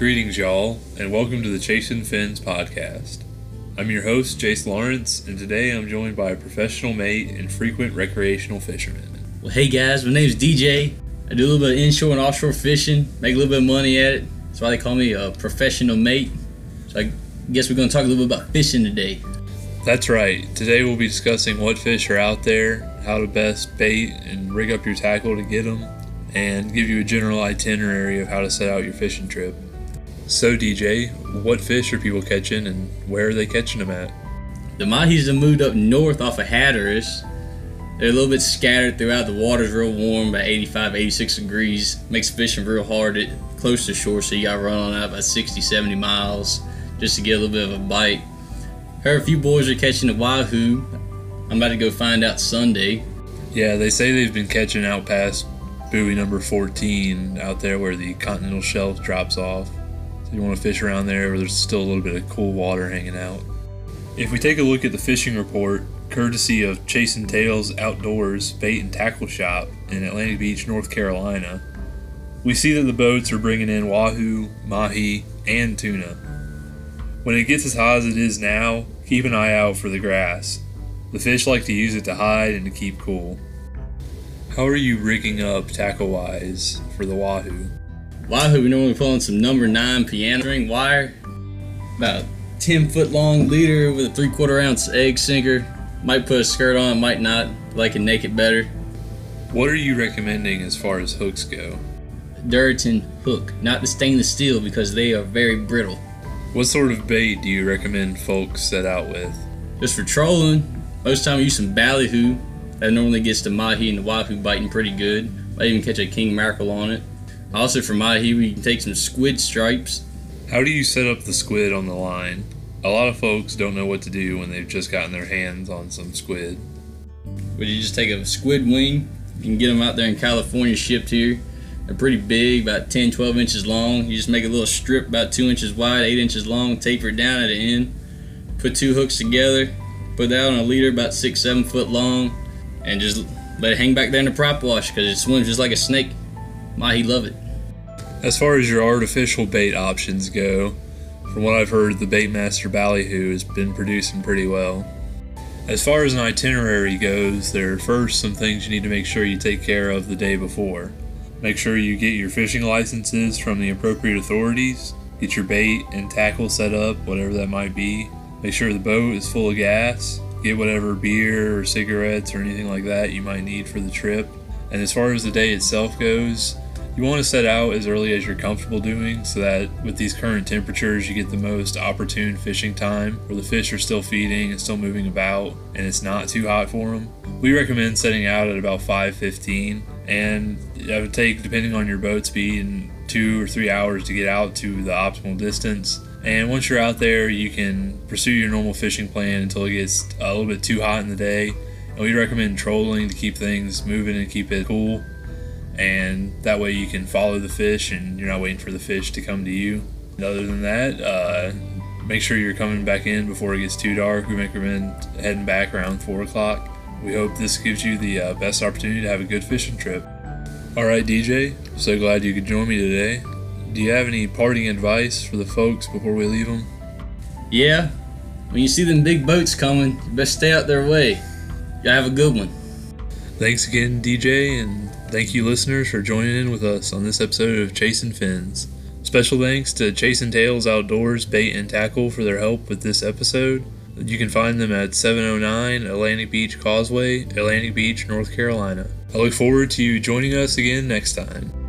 Greetings, y'all, and welcome to the Chasing Fins podcast. I'm your host, Jace Lawrence, and today I'm joined by a professional mate and frequent recreational fisherman. Well, hey guys, my name's DJ. I do a little bit of inshore and offshore fishing, make a little bit of money at it. That's why they call me a professional mate. So I guess we're going to talk a little bit about fishing today. That's right. Today we'll be discussing what fish are out there, how to best bait and rig up your tackle to get them, and give you a general itinerary of how to set out your fishing trip. So, DJ, what fish are people catching and where are they catching them at? The mahis have moved up north off of Hatteras. They're a little bit scattered throughout. The water's real warm, about 85, 86 degrees. Makes fishing real hard at close to shore, so you got to run on out about 60, 70 miles just to get a little bit of a bite. Heard a few boys are catching the wahoo. I'm about to go find out Sunday. Yeah, they say they've been catching out past buoy number 14 out there where the continental shelf drops off. You want to fish around there where there's still a little bit of cool water hanging out. If we take a look at the fishing report, courtesy of Chasing Tails Outdoors Bait and Tackle Shop in Atlantic Beach, North Carolina, we see that the boats are bringing in wahoo, mahi, and tuna. When it gets as hot as it is now, keep an eye out for the grass. The fish like to use it to hide and to keep cool. How are you rigging up tackle wise for the wahoo? Wahoo, we normally pulling some number nine piano string wire, about 10 foot long leader with a three quarter ounce egg sinker. Might put a skirt on, might not. Like it naked better. What are you recommending as far as hooks go? Durton hook, not the stainless steel because they are very brittle. What sort of bait do you recommend folks set out with? Just for trolling, most time I use some ballyhoo. That normally gets the mahi and the wahoo biting pretty good. Might even catch a king mackerel on it. Also for mahi, we can take some squid stripes. How do you set up the squid on the line? A lot of folks don't know what to do when they've just gotten their hands on some squid. Would you just take a squid wing? You can get them out there in California shipped here. They're pretty big, about 10, 12 inches long. You just make a little strip about 2 inches wide, 8 inches long, taper it down at the end. Put two hooks together, put that on a leader about 6, 7 foot long, and just let it hang back there in the prop wash because it swims just like a snake. Mahi love it. As far as your artificial bait options go, from what I've heard, the Baitmaster Ballyhoo has been producing pretty well. As far as an itinerary goes, there are first some things you need to make sure you take care of the day before. Make sure you get your fishing licenses from the appropriate authorities, get your bait and tackle set up, whatever that might be. Make sure the boat is full of gas, get whatever beer or cigarettes or anything like that you might need for the trip. And as far as the day itself goes, you want to set out as early as you're comfortable doing so that with these current temperatures you get the most opportune fishing time where the fish are still feeding and still moving about and it's not too hot for them. We recommend setting out at about 5:15 and it would take depending on your boat speed and 2 or 3 hours to get out to the optimal distance. And once you're out there, you can pursue your normal fishing plan until it gets a little bit too hot in the day. And we recommend trolling to keep things moving and keep it cool and that way you can follow the fish and you're not waiting for the fish to come to you. And other than that, uh, make sure you're coming back in before it gets too dark. We recommend heading back around 4 o'clock. We hope this gives you the uh, best opportunity to have a good fishing trip. All right, DJ, so glad you could join me today. Do you have any parting advice for the folks before we leave them? Yeah, when you see them big boats coming, you best stay out their way. Y'all have a good one. Thanks again, DJ, and thank you, listeners, for joining in with us on this episode of Chasing Fins. Special thanks to Chasing Tails Outdoors Bait and Tackle for their help with this episode. You can find them at 709 Atlantic Beach Causeway, Atlantic Beach, North Carolina. I look forward to you joining us again next time.